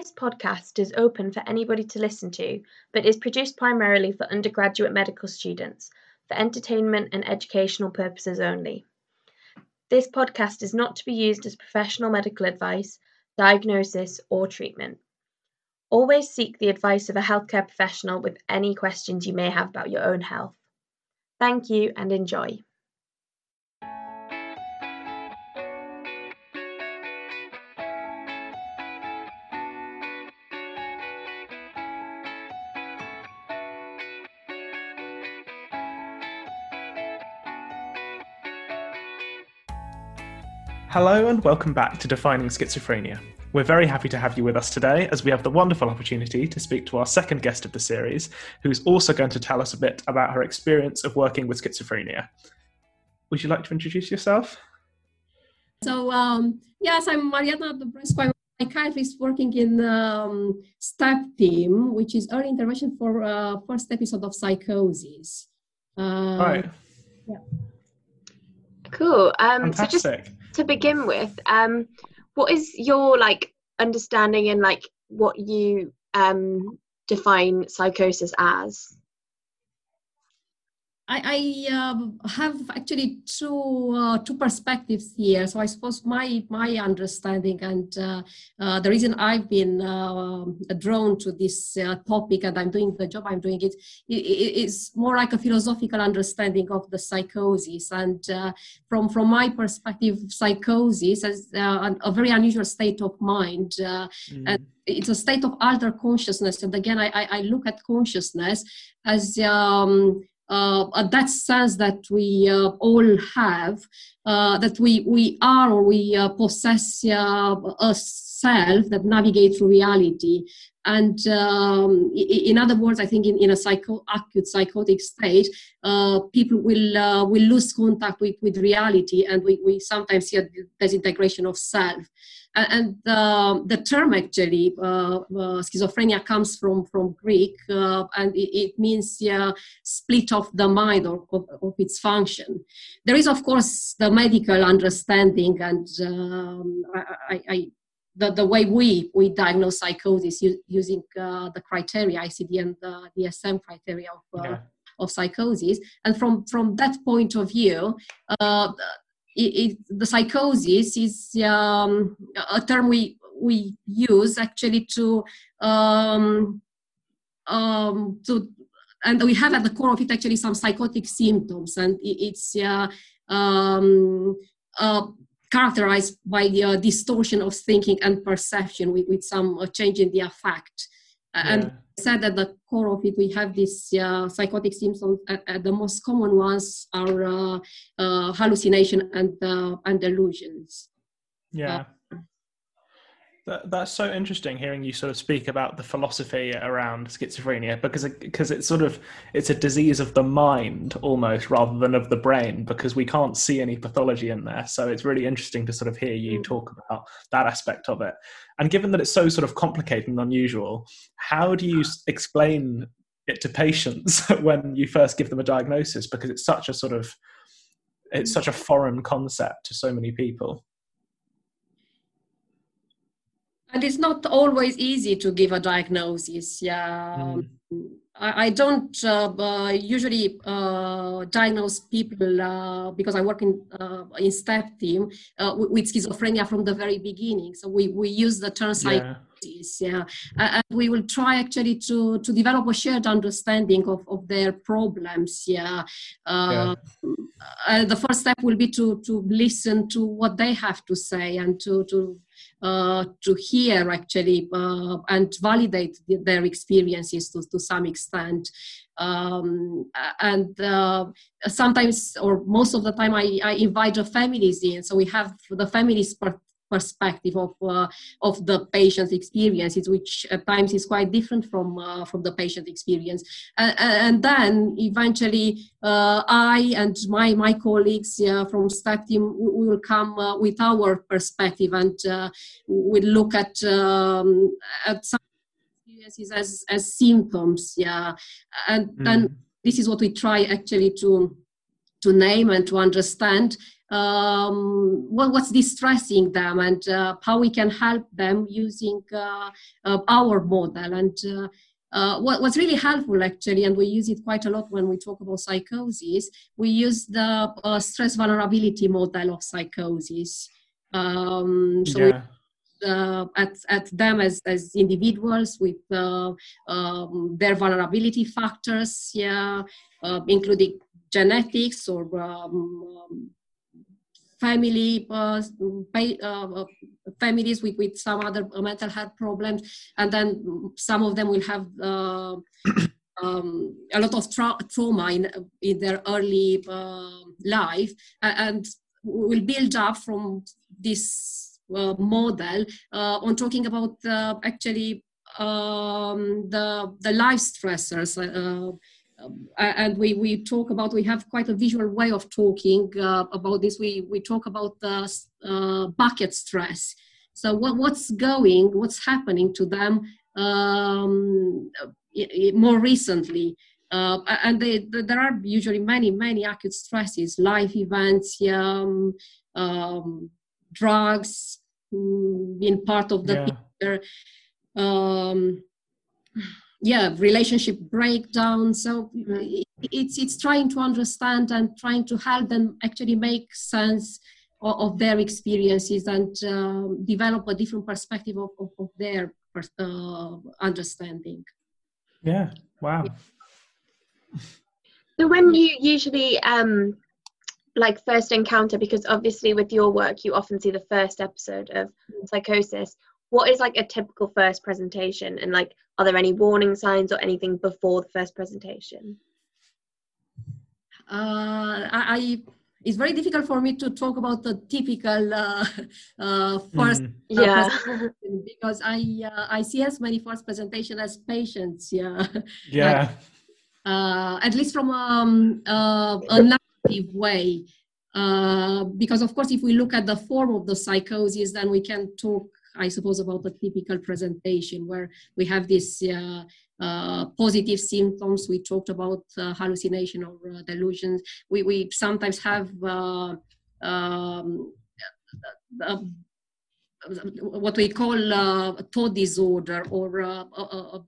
This podcast is open for anybody to listen to, but is produced primarily for undergraduate medical students, for entertainment and educational purposes only. This podcast is not to be used as professional medical advice, diagnosis, or treatment. Always seek the advice of a healthcare professional with any questions you may have about your own health. Thank you and enjoy. Hello and welcome back to Defining Schizophrenia. We're very happy to have you with us today as we have the wonderful opportunity to speak to our second guest of the series, who's also going to tell us a bit about her experience of working with schizophrenia. Would you like to introduce yourself? So, um, yes, I'm Mariana Dobrescu. I'm a psychiatrist working in the um, STEP team, which is early intervention for uh, first episode of psychosis. Uh, right. Yeah. Cool. Um, Fantastic. So just to begin with, um, what is your like understanding and like what you um, define psychosis as? I, I uh, have actually two uh, two perspectives here. So I suppose my my understanding and uh, uh the reason I've been uh, drawn to this uh, topic and I'm doing the job I'm doing it, it is more like a philosophical understanding of the psychosis. And from from my perspective, psychosis is a very unusual state of mind, mm. and it's a state of altered consciousness. And again, I, I look at consciousness as um, uh, that sense that we uh, all have, uh, that we, we are or we uh, possess uh, a self that navigates through reality. And um, in other words, I think in, in a psycho, acute psychotic state, uh, people will will lose contact with, with reality, and we, we sometimes see a disintegration of self and uh, the term actually uh, uh, schizophrenia comes from from greek uh, and it, it means split of the mind or of, of, its function there is of course the medical understanding and um, I, I, the, the way we, we diagnose psychosis using uh, the criteria ICD and the DSM criteria of, uh, yeah. of psychosis. And from, from that point of view, uh, it, the psychosis is um, a term we we use actually to um, um, to and we have at the core of it actually some psychotic symptoms. And it's uh, um, uh, characterized by the uh, distortion of thinking and perception with, with some uh, change in the affect yeah. and said at the core of it we have these uh, psychotic symptoms uh, uh, the most common ones are uh, uh hallucination and uh, and delusions yeah that, that's so interesting hearing you sort of speak about the philosophy around schizophrenia because it, because it's sort of it's a disease of the mind almost rather than of the brain because we can't see any pathology in there. So it's really interesting to sort of hear you mm. talk about that aspect of it. And given that it's so sort of complicated and unusual how do you explain it to patients when you first give them a diagnosis? Because it's such a sort of it's such a foreign concept to so many people and it's not always easy to give a diagnosis yeah mm. I, I, don't uh, uh, usually uh, diagnose people uh, because I work in uh, in STEP team uh, with, schizophrenia from the very beginning. So we, we use the term psychosis, yeah, and we will try actually to to develop a shared understanding of, of their problems, yeah. yeah. the first step will be to to listen to what they have to say and to to uh, to hear actually uh, and validate the, their experiences to, to some extent. Um, and uh, sometimes, or most of the time, I, I invite the families in. So we have the families perspective of uh, of the patient's experiences, which at times is quite different from uh, from the patient experience. And, and then eventually, uh, I and my my colleagues from STEP team will come uh, with our perspective and uh, we look at um, at some experiences as as symptoms. Yeah, and mm. then this is what we try actually to to name and to understand um, what, what's distressing them and uh, how we can help them using uh, uh, our model. And uh, uh, what, what's really helpful actually, and we use it quite a lot when we talk about psychosis, we use the uh, stress vulnerability model of psychosis. Um, so yeah. Uh, at, at them as, as individuals with uh, um, their vulnerability factors, yeah, uh, including genetics or um, um family uh, uh, families with, with some other mental health problems. And then some of them will have uh, um, a lot of tra- trauma in, in their early uh, life. And will build up from this uh, model uh, on talking about actually um, the the life stressors and we, we talk about we have quite a visual way of talking uh, about this. We, we talk about the uh, bucket stress. So what, what's going what's happening to them um, more recently? Uh, and they, there are usually many many acute stresses life events um, um, drugs mm, being part of the yeah. picture. Um, yeah relationship breakdown. So it's it's trying to understand and trying to help them actually make sense of, of their experiences and uh, develop a different perspective of, of, of their uh, understanding. Yeah wow. So when you usually um like first encounter because obviously with your work you often see the first episode of psychosis what is like a typical first presentation? And like are there any warning signs or anything before the first presentation? Uh, I, I, it's very difficult for me to talk about the typical uh, uh, first mm. yeah. because I uh, I see as many first presentation as patients yeah. Yeah. Uh, at least from um, uh, a narrative way. Uh, because of course if we look at the form of the psychosis then we can talk I suppose, about the typical presentation where we have these uh, uh, positive symptoms. We talked about uh, hallucination or uh, delusions. We, we sometimes have um, uh, what we call uh, thought disorder or a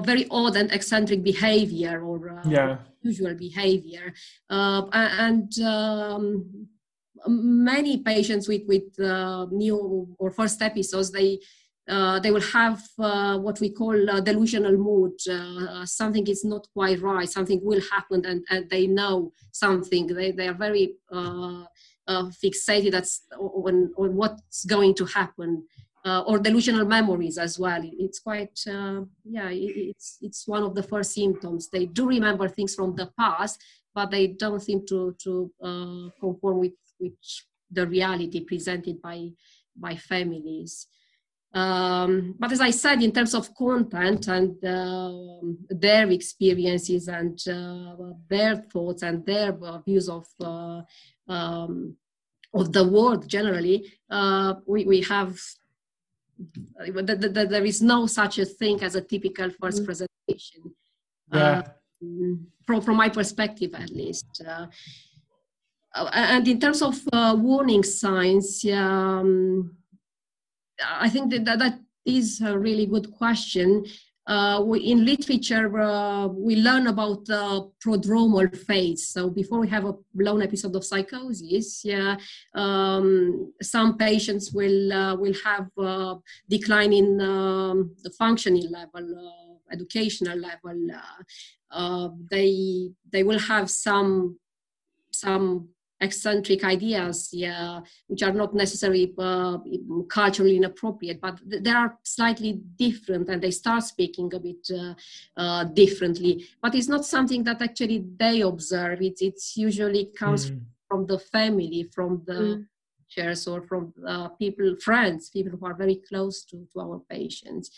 very odd and eccentric behavior or yeah. usual behavior. and um, many patients with with uh, new or first episodes they uh, they will have uh, what we call delusional mood. Uh, something is not quite right. Something will happen, and, and they know something. They, they are very uh, uh, fixated on, on what's going to happen. or delusional memories as well. It's quite, yeah, it's it's one of the first symptoms. They do remember things from the past, but they don't seem to to conform with which the reality presented by by families. Um, but as I said, in terms of content and uh, their experiences and uh, their thoughts and their uh, views of uh, um, of the world generally, uh, we, we have there is no such a thing as a typical first mm-hmm. presentation. Yeah. from, from my perspective, at least. Uh, and in terms of uh, warning signs, um, I think that, that is a really good question. Uh, we, in literature, uh, we learn about the prodromal phase. So before we have a blown episode of psychosis, yeah, um, some patients will uh, will have uh, decline in um, the functioning level, educational level. they they will have some some eccentric ideas, yeah, which are not necessarily uh, culturally inappropriate, but they are slightly different and they start speaking a bit uh, uh, differently. But it's not something that actually they observe. It it's usually comes mm. from the family, from the mm. teachers, or from uh, people, friends, people who are very close to, to our patients.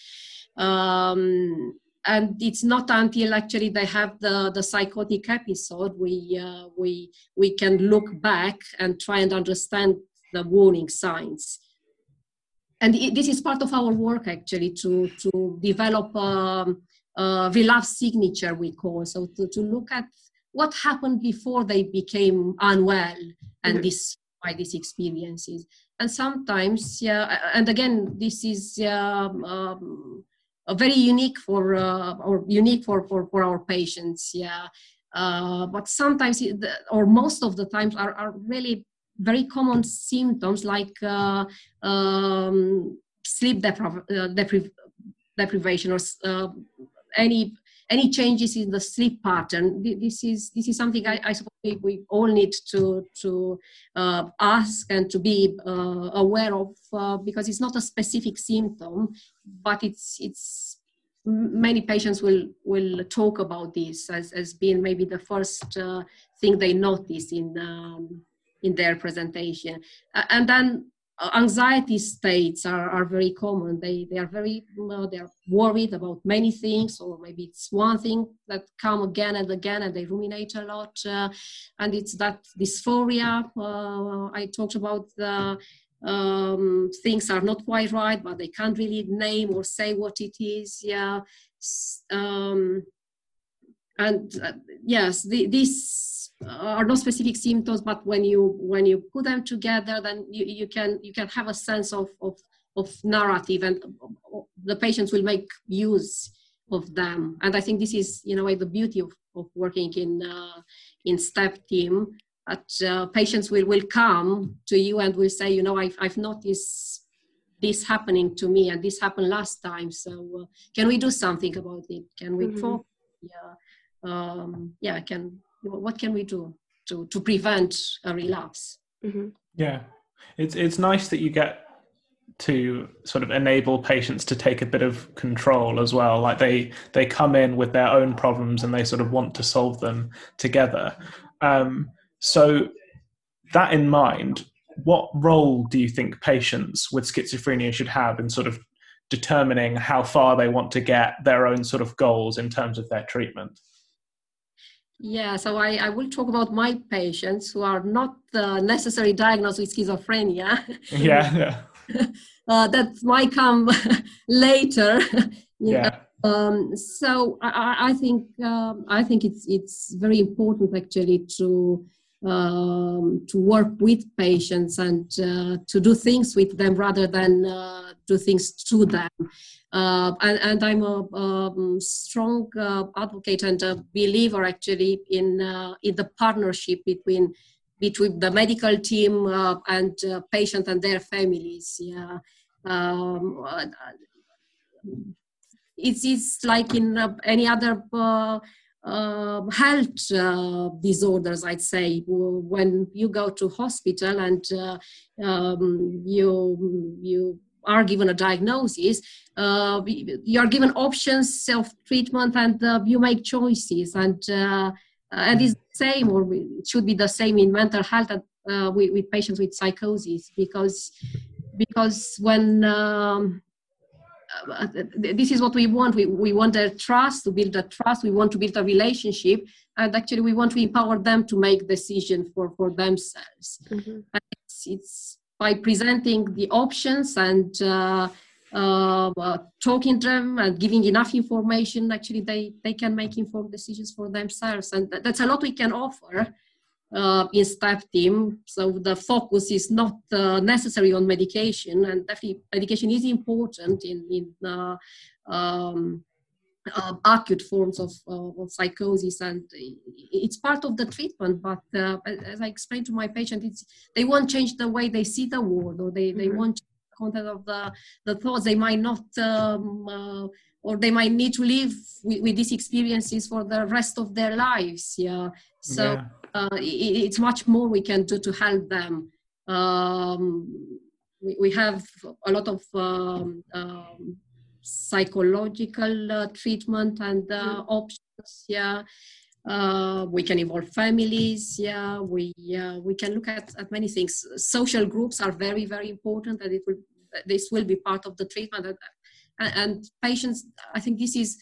Um, and it's not until actually they have the, the psychotic episode we uh, we we can look back and try and understand the warning signs and it, this is part of our work actually to to develop um, a relapse signature we call so to, to look at what happened before they became unwell and Mhm. this by these experiences and sometimes yeah and again this is um, um, uh, very unique for uh, or unique for, for for our patients yeah. Uh, but sometimes or most of the times are, are really very common symptoms like uh, um, sleep uh, depriv- deprivation or any any changes in the sleep pattern. This is this is something i, I suppose we, all need to to uh, ask and to be uh, aware of uh, because it's not a specific symptom but it's it's many patients will will talk about this as, as being maybe the first uh, thing they notice in um, in their presentation. And then anxiety states are, are very common. They they are very uh, they're worried about many things or maybe it's one thing that come again and again and they ruminate a lot uh, and it's that dysphoria. Uh, i talked about the um, things are not quite right but they can't really name or say what it is yeah. Um, and uh, yes the, these are not specific symptoms but when you when you put them together then you, you can you can have a sense of of, of narrative and uh, the patients will make use of them. And i think this is in a way the beauty of, of working in uh, in step team that uh, patients will will come to you and will say you know i've, I've noticed this happening to me and this happened last time so uh, can we do something about it? Can we Mhm. talk? Yeah. Um, yeah can what can we do to to prevent a relapse hmm Yeah, it's it's nice that you get to sort of enable patients to take a bit of control as well. Like they they come in with their own problems and they sort of want to solve them together. Um, so that in mind, what role do you think patients with schizophrenia should have in sort of determining how far they want to get their own sort of goals in terms of their treatment? Yeah so i, I will talk about my patients who are not uh, necessarily diagnosed with schizophrenia. Yeah, uh, that might come later yeah, um, so I, I- I think um, I think it's it's very important actually to um, to work with patients and uh, to do things with them rather than uh, do things to them. Uh, and, and I'm a um, strong uh, advocate and a believer actually in uh, in the partnership between between the medical team uh, and uh, patient and their families. Yeah. Um, uh, it's, it's like in any other uh, uh, health uh, disorders, I'd say. When you go to hospital and uh, um, you you are given a diagnosis, uh, you are given options self treatment, and uh, you make choices. And uh, and it's the same, or it should be the same in mental health and, uh, with, with patients with psychosis, because because when um, uh, this is what we want. We, we want a trust to build a trust. We want to build a relationship, and actually, we want to empower them to make decisions for for themselves. hmm It's, it's by presenting the options and uh, uh, uh, talking to them and giving enough information. Actually, they they can make informed decisions for themselves, and that- that's a lot we can offer uh, in STEP team. So the focus is not uh, necessary on medication, and definitely medication is important in in uh, um, uh, acute forms of, uh, of psychosis, and it's part of the treatment. But uh, as I explained to my patient, it's they won't change the way they see the world, or they they Mhm. won't change the content of the the thoughts. They might not. Um, uh, or they might need to live with, with these experiences for the rest of their lives. Yeah. So yeah. uh, i- it's much more we can do to help them. Um, we, we have a lot of um, um, psychological uh, treatment and uh, options. Yeah, uh, we can involve families. Yeah, we uh, we can look at, at many things. Social groups are very very important, and it will this will be part of the treatment. And, and patients, I think this is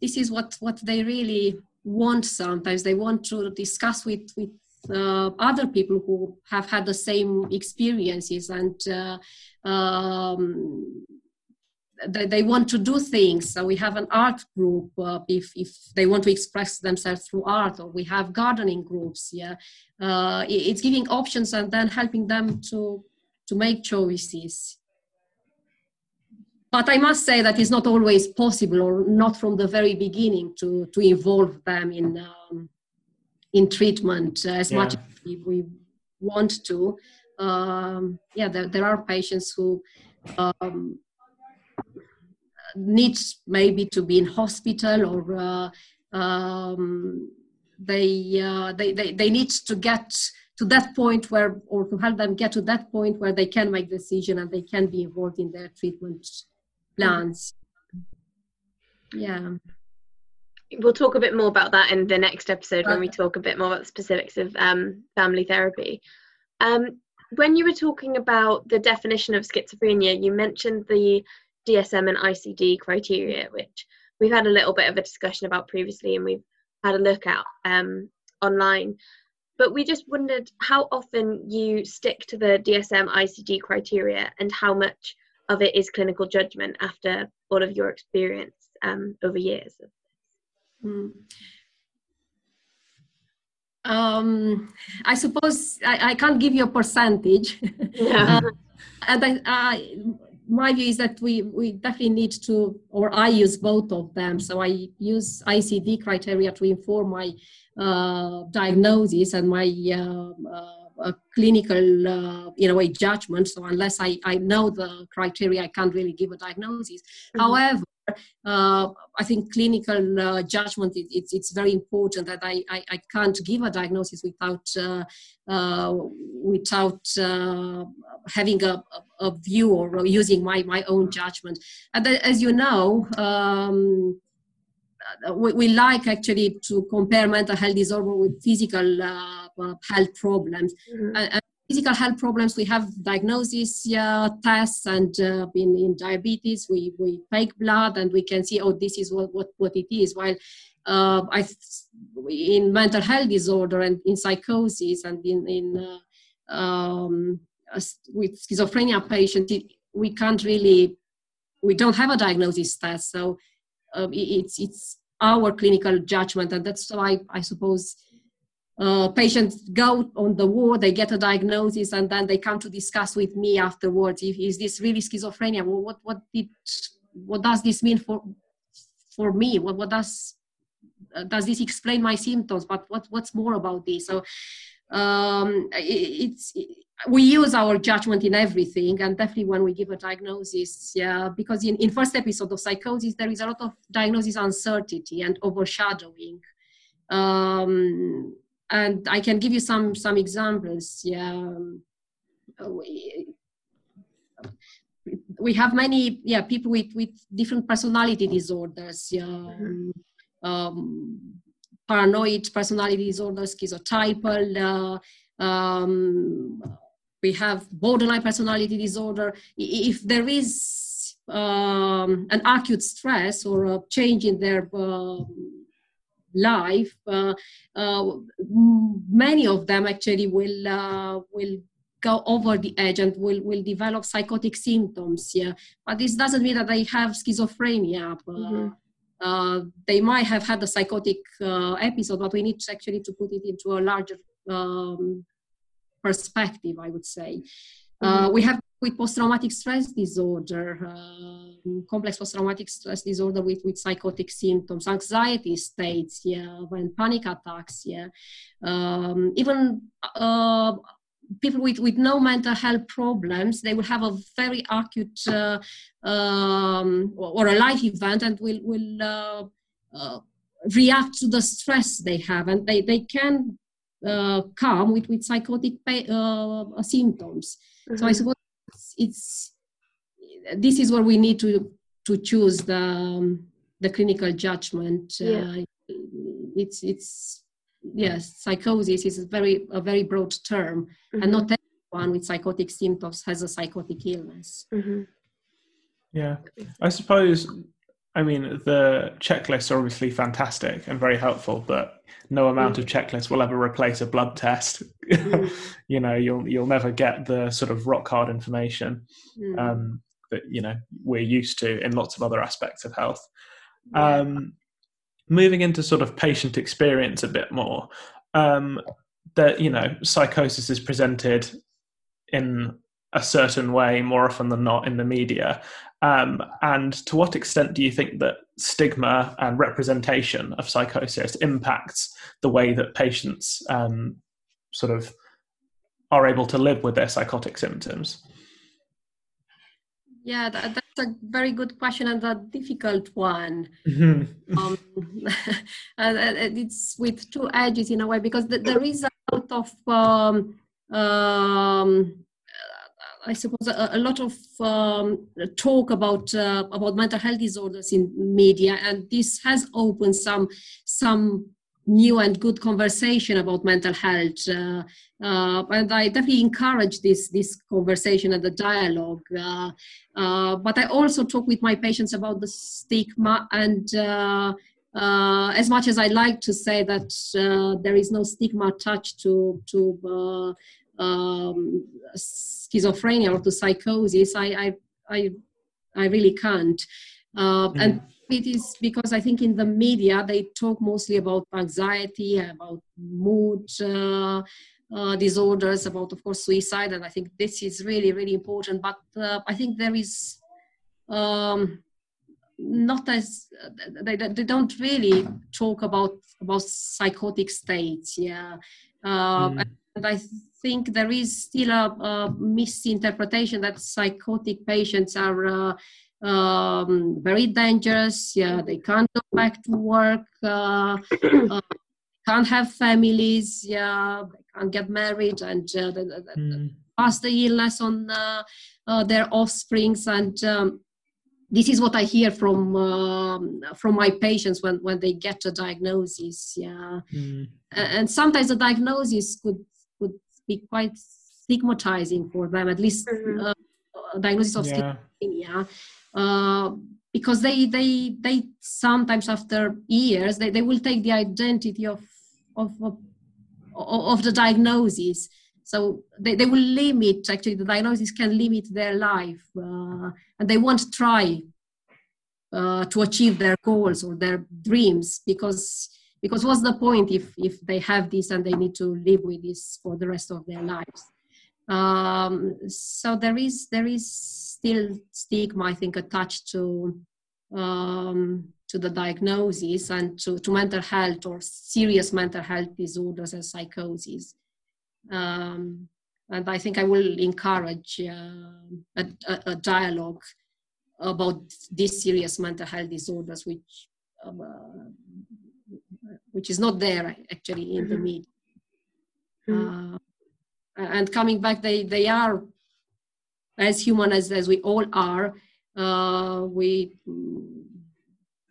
this is what what they really want sometimes they want to discuss with with uh, other people who have had the same experiences and uh, um, they, they want to do things. So we have an art group uh, if, if they want to express themselves through art, or we have gardening groups. Yeah, uh, it's giving options and then helping them to to make choices. But I must say that it's not always possible, or not from the very beginning, to to involve them in um, in treatment as yeah. much as we want to. Um, yeah, there, there are patients who um, needs maybe to be in hospital or uh, um, they, uh, they, they they need to get to that point where or to help them get to that point where they can make decision and they can be involved in their treatment plans. Yeah. We'll talk a bit more about that in the next episode when we talk a bit more about the specifics of um, family therapy. Um, when you were talking about the definition of schizophrenia you mentioned the DSM and ICD criteria, which we've had a little bit of a discussion about previously and we've had a look at um, online. But we just wondered how often you stick to the DSM ICD criteria and how much of it is clinical judgment after all of your experience um, over years. Mm. Um, I suppose I, I, can't give you a percentage. Yeah. uh, and I, I, my view is that we, we definitely need to, or I use both of them. So I use ICD criteria to inform my uh, diagnosis and my uh, uh, clinical, uh, in a way, judgment. So unless I, I know the criteria, I can't really give a diagnosis. Mm-hmm. However, uh, I think clinical uh, judgment it, it's it's very important that I, I, I can't give a diagnosis without uh, uh without uh, having a, a view or using my my own judgment. And as you know. Um, we, we, like actually to compare mental health disorder with physical uh, health problems. Mm-hmm. And, and physical health problems, we have diagnosis uh, tests, and uh, in, in diabetes, we, we take blood and we can see, oh, this is what, what, what it is. While uh, I, in mental health disorder and in psychosis and in, in uh, um, with schizophrenia patients, we can't really, we don't have a diagnosis test. So uh, it's, it's our clinical judgment, and that's why I suppose uh, patients go on the ward, they get a diagnosis, and then they come to discuss with me afterwards. If is this really schizophrenia? What what did what does this mean for for me? What what does uh, does this explain my symptoms? But what what's more about this? So um, it, it's it, we use our judgment in everything, and definitely when we give a diagnosis, yeah, because in in first episode of psychosis there is a lot of diagnosis uncertainty and overshadowing. Um, and I can give you some some examples. Yeah, we, we have many yeah people with with different personality disorders. Yeah, mm-hmm. um, paranoid personality disorder schizotypal. Uh, um, we have borderline personality disorder. If there is um, an acute stress or a change in their uh, life, uh, uh, many of them actually will uh, will go over the edge and will, will develop psychotic symptoms. Yeah, but this doesn't mean that they have schizophrenia. Mm-hmm. Uh, they might have had a psychotic uh, episode, but we need to actually to put it into a larger um, perspective. I would say mm-hmm. uh, we have with post-traumatic stress disorder, uh, complex post-traumatic stress disorder with, with psychotic symptoms, anxiety states, yeah, when panic attacks, yeah, um, even uh, people with, with no mental health problems, they will have a very acute uh, um, or a life event and will will uh, uh, react to the stress they have, and they they can uh, come with with psychotic symptoms. Mm-hmm. So I mm-hmm. suppose it's this is where we need to to choose the um, the clinical judgment. Yeah. Uh, it's it's yes, psychosis is a very a very broad term, mm-hmm. and not everyone with psychotic symptoms has a psychotic illness. Mm-hmm. Yeah, I suppose. I mean, the checklists are obviously fantastic and very helpful, but no amount mm. of checklist will ever replace a blood test. Mm. you know, you'll you'll never get the sort of rock hard information. Mm. Um, that you know we're used to in lots of other aspects of health. Um, moving into sort of patient experience a bit more, um, that you know psychosis is presented in a certain way more often than not in the media. Um, and to what extent do you think that stigma and representation of psychosis impacts the way that patients um, sort of are able to live with their psychotic symptoms? Yeah, that, that's a very good question and a difficult one. Mm-hmm. Um, it's with two edges in a way because there is a lot of um, um, I suppose a, a lot of um, talk about uh, about mental health disorders in media, and this has opened some some new and good conversation about mental health. Uh, uh, and I definitely encourage this this conversation and the dialogue. Uh, uh, but I also talk with my patients about the stigma and. Uh, as much as I like to say that there is no stigma attached to to um, schizophrenia or to psychosis, I, I, I, I really can't. Uh, mm. And it is because I think in the media they talk mostly about anxiety, about mood uh, uh, disorders, about of course suicide, and I think this is really really important. But uh, I think there is um, not as they, they don't really talk about about psychotic states. Yeah, mm. And I think there is still a, a misinterpretation that psychotic patients are uh, um, very dangerous. Yeah, they can't go back to work. Uh, uh, can't have families. Yeah, they can't get married and uh, they, they, mm. pass the illness on uh, uh, their offsprings. And um, this is what I hear from um, from my patients when when they get a diagnosis. Yeah, mm. and sometimes the diagnosis could be quite stigmatizing for them, at least mm-hmm. uh, diagnosis of yeah. schizophrenia. Uh, because they they they sometimes after years they, they will take the identity of of of, of the diagnosis so they, they will limit actually the diagnosis can limit their life uh, and they won't try uh, to achieve their goals or their dreams because because what's the point if if they have this and they need to live with this for the rest of their lives? Um, so there is there is still stigma i think attached to um, to the diagnosis and to, to mental health or serious mental health disorders and psychosis. Um, and i think i will encourage uh, a, a, a, dialogue about these serious mental health disorders which uh, which is not there actually in mm-hmm. the media. Mm-hmm. Uh, and coming back, they, they are as human as, as we all are. Uh, we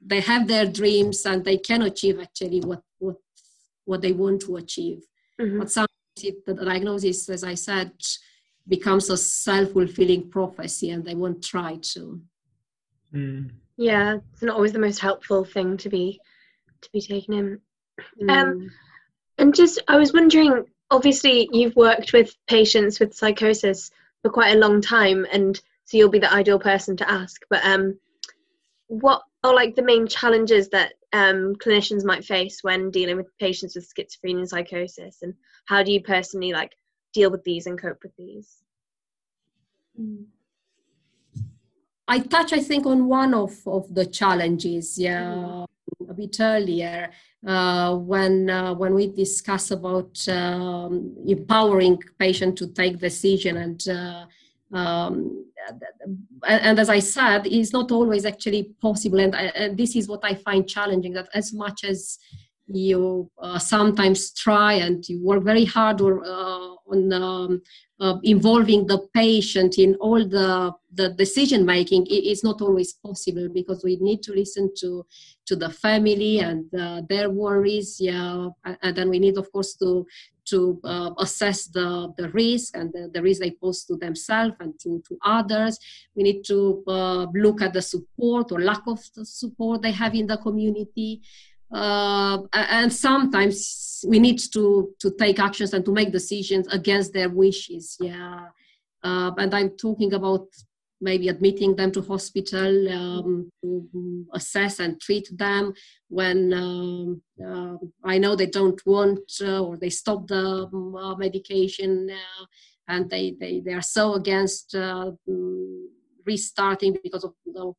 they have their dreams and they can achieve actually what what what they want to achieve. Mm-hmm. But sometimes it, the diagnosis, as I said, becomes a self-fulfilling prophecy, and they won't try to. Mm. Yeah, it's not always the most helpful thing to be to be taken in. Um, mm. And just, I was wondering, obviously, you've worked with patients with psychosis for quite a long time, and so you'll be the ideal person to ask. But um, what are like the main challenges that um, clinicians might face when dealing with patients with schizophrenia and psychosis, and how do you personally like deal with these and cope with these? I touch, I think, on one of, of the challenges, yeah, mm. A bit earlier, uh, when uh, when we discuss about um, empowering patient to take decision and uh, um, and as I said, it's not always actually possible, and, and, this is what I find challenging. That as much as you uh, sometimes try and you work very hard or, uh, on um, uh, involving the patient in all the, the decision making is not always possible because we need to listen to to the family and uh, their worries yeah and then we need of course to to uh, assess the, the risk and the, the risk they pose to themselves and to, to others. We need to uh, look at the support or lack of support they have in the community uh, and sometimes we need to to take actions and to make decisions against their wishes yeah uh, and i'm talking about maybe admitting them to hospital um, to assess and treat them when um, uh, I know they don't want uh, or they stop the um, uh, medication uh, and they, they, they are so against restarting because of, of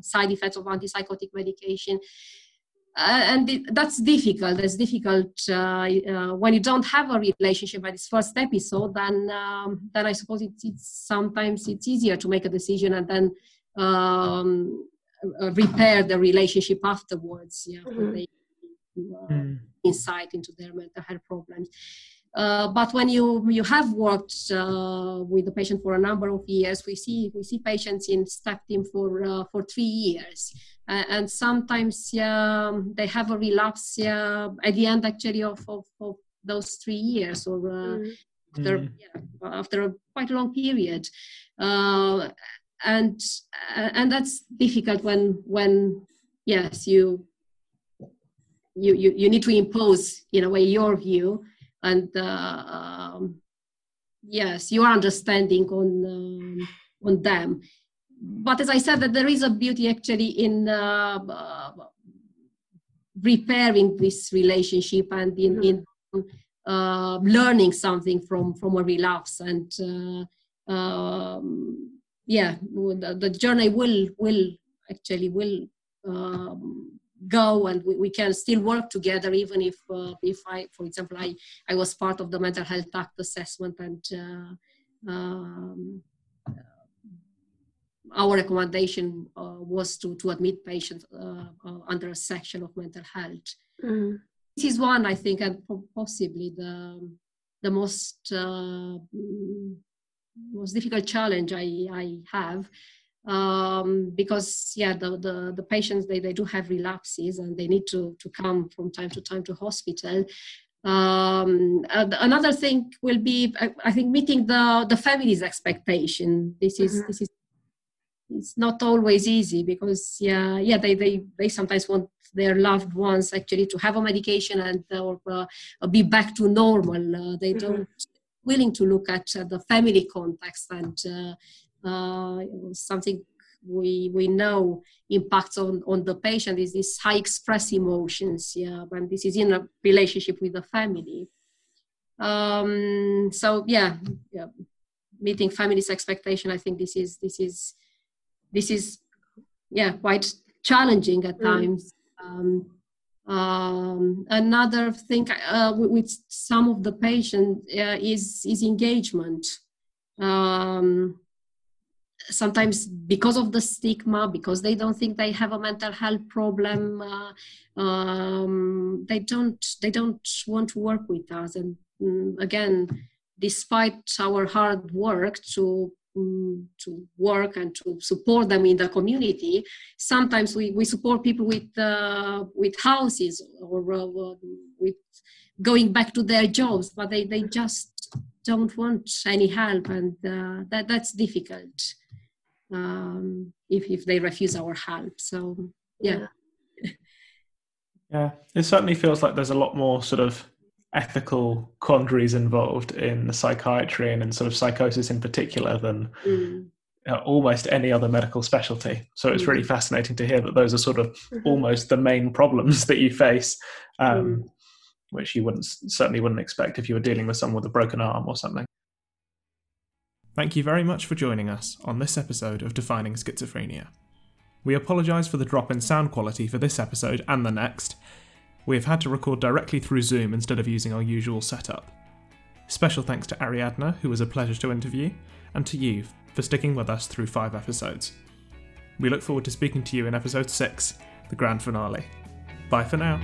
side effects of antipsychotic medication. Uh, and it, that's difficult. It's difficult uh, uh, when you don't have a relationship at this first episode. Then, um, then I suppose it's, it's, sometimes it's easier to make a decision and then um, uh, repair the relationship afterwards. Yeah, mm-hmm. they, mm. insight into their mental health problems. Uh, but when you you have worked uh, with the patient for a number of years, we see we see patients in step team for uh, for three years, and sometimes yeah, they have a relapse yeah, at the end actually of, of, of those three years or mm. after mm. Yeah, after a quite long period, uh, and and that's difficult when when yes you you you, you need to impose in a way your view and uh, um, yes, your understanding on um, on them. But as I said, that there is a beauty actually in uh, uh, repairing this relationship and in, in uh, learning something from from a relapse and uh, um, yeah the, the, journey will will actually will um, go and we, we can still work together even if uh, if i for example i i was part of the mental health act assessment and uh, um, our recommendation uh, was to, to admit patients uh, uh, under a section of mental health. Mm. This is one, I think, and possibly the the most uh, most difficult challenge I, I have um, because yeah the, the, the patients they, they do have relapses and they need to, to come from time to time to hospital um, another thing will be I, I, think meeting the the family's expectation this is mm-hmm. this is it's not always easy because yeah yeah they they, they sometimes want their loved ones actually to have a medication and or uh, be back to normal uh, they mm-hmm. don't willing to look at uh, the family context and uh, uh, something we we know impacts on on the patient is this high express emotions yeah when this is in a relationship with the family um so yeah, yeah meeting family's expectation i think this is this is this is yeah quite challenging at mm. times. Um, um, another thing uh, with, some of the patients uh, is is engagement. Um, sometimes because of the stigma because they don't think they have a mental health problem uh, um, they don't they don't want to work with us. And um, again despite our hard work to to work and to support them in the community sometimes we, we support people with uh, with houses or uh, with going back to their jobs but they, they just don't want any help and uh, that that's difficult um, if, if they refuse our help. So, yeah. Yeah, it certainly feels like there's a lot more sort of ethical quandaries involved in psychiatry and in sort of psychosis in particular than mm. uh, almost any other medical specialty. So it's mm. really fascinating to hear that those are sort of mm-hmm. almost the main problems that you face, um, mm. which you wouldn't certainly wouldn't expect if you were dealing with someone with a broken arm or something. Thank you very much for joining us on this episode of Defining Schizophrenia. We apologise for the drop in sound quality for this episode and the next. We have had to record directly through Zoom instead of using our usual setup. Special thanks to Ariadna, who was a pleasure to interview, and to you for sticking with us through five episodes. We look forward to speaking to you in episode 6, the grand finale. Bye for now.